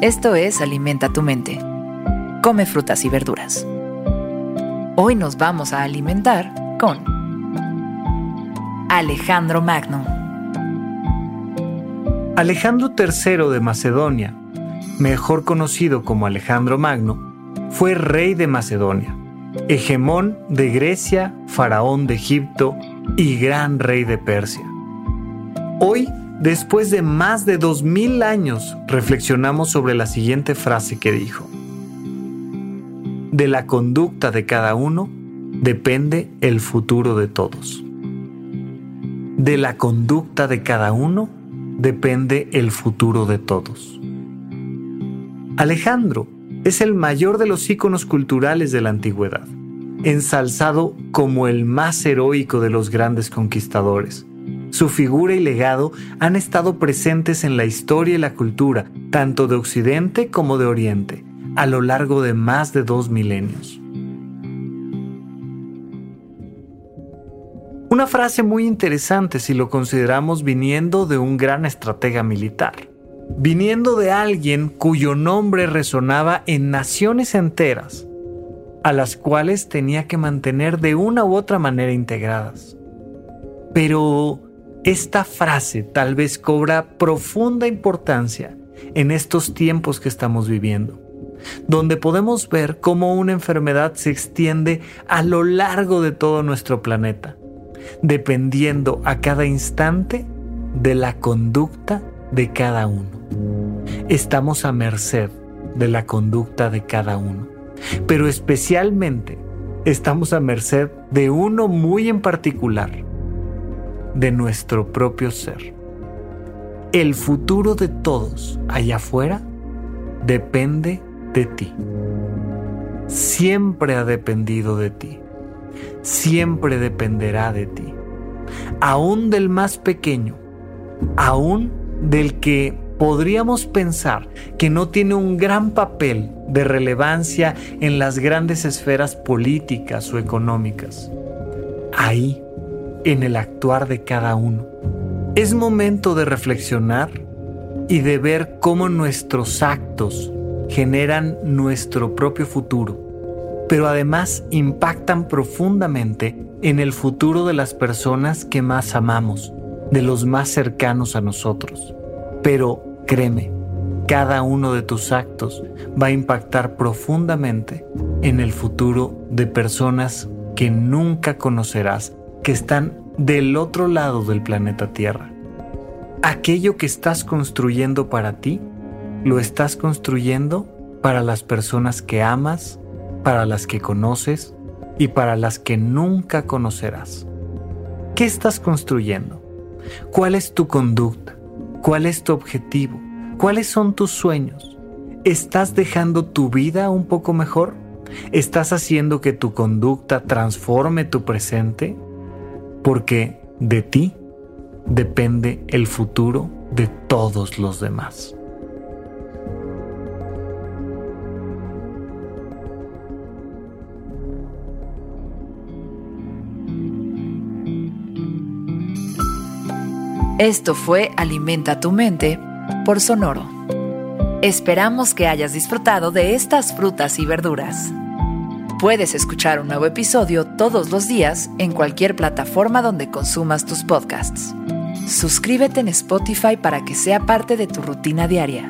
Esto es Alimenta tu mente. Come frutas y verduras. Hoy nos vamos a alimentar con Alejandro Magno. Alejandro III de Macedonia, mejor conocido como Alejandro Magno, fue rey de Macedonia, hegemón de Grecia, faraón de Egipto y gran rey de Persia. Hoy, después de más de dos mil años, reflexionamos sobre la siguiente frase que dijo. De la conducta de cada uno depende el futuro de todos. De la conducta de cada uno depende el futuro de todos. Alejandro es el mayor de los íconos culturales de la antigüedad, ensalzado como el más heroico de los grandes conquistadores. Su figura y legado han estado presentes en la historia y la cultura, tanto de Occidente como de Oriente, a lo largo de más de dos milenios. Una frase muy interesante si lo consideramos viniendo de un gran estratega militar, viniendo de alguien cuyo nombre resonaba en naciones enteras, a las cuales tenía que mantener de una u otra manera integradas. Pero esta frase tal vez cobra profunda importancia en estos tiempos que estamos viviendo, donde podemos ver cómo una enfermedad se extiende a lo largo de todo nuestro planeta dependiendo a cada instante de la conducta de cada uno. Estamos a merced de la conducta de cada uno, pero especialmente estamos a merced de uno muy en particular, de nuestro propio ser. El futuro de todos allá afuera depende de ti. Siempre ha dependido de ti siempre dependerá de ti, aún del más pequeño, aún del que podríamos pensar que no tiene un gran papel de relevancia en las grandes esferas políticas o económicas. Ahí, en el actuar de cada uno, es momento de reflexionar y de ver cómo nuestros actos generan nuestro propio futuro pero además impactan profundamente en el futuro de las personas que más amamos, de los más cercanos a nosotros. Pero créeme, cada uno de tus actos va a impactar profundamente en el futuro de personas que nunca conocerás, que están del otro lado del planeta Tierra. Aquello que estás construyendo para ti, lo estás construyendo para las personas que amas para las que conoces y para las que nunca conocerás. ¿Qué estás construyendo? ¿Cuál es tu conducta? ¿Cuál es tu objetivo? ¿Cuáles son tus sueños? ¿Estás dejando tu vida un poco mejor? ¿Estás haciendo que tu conducta transforme tu presente? Porque de ti depende el futuro de todos los demás. Esto fue Alimenta tu mente por Sonoro. Esperamos que hayas disfrutado de estas frutas y verduras. Puedes escuchar un nuevo episodio todos los días en cualquier plataforma donde consumas tus podcasts. Suscríbete en Spotify para que sea parte de tu rutina diaria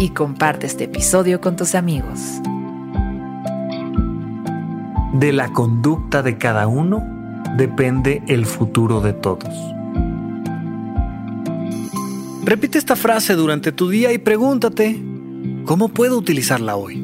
y comparte este episodio con tus amigos. De la conducta de cada uno depende el futuro de todos. Repite esta frase durante tu día y pregúntate, ¿Cómo puedo utilizarla hoy?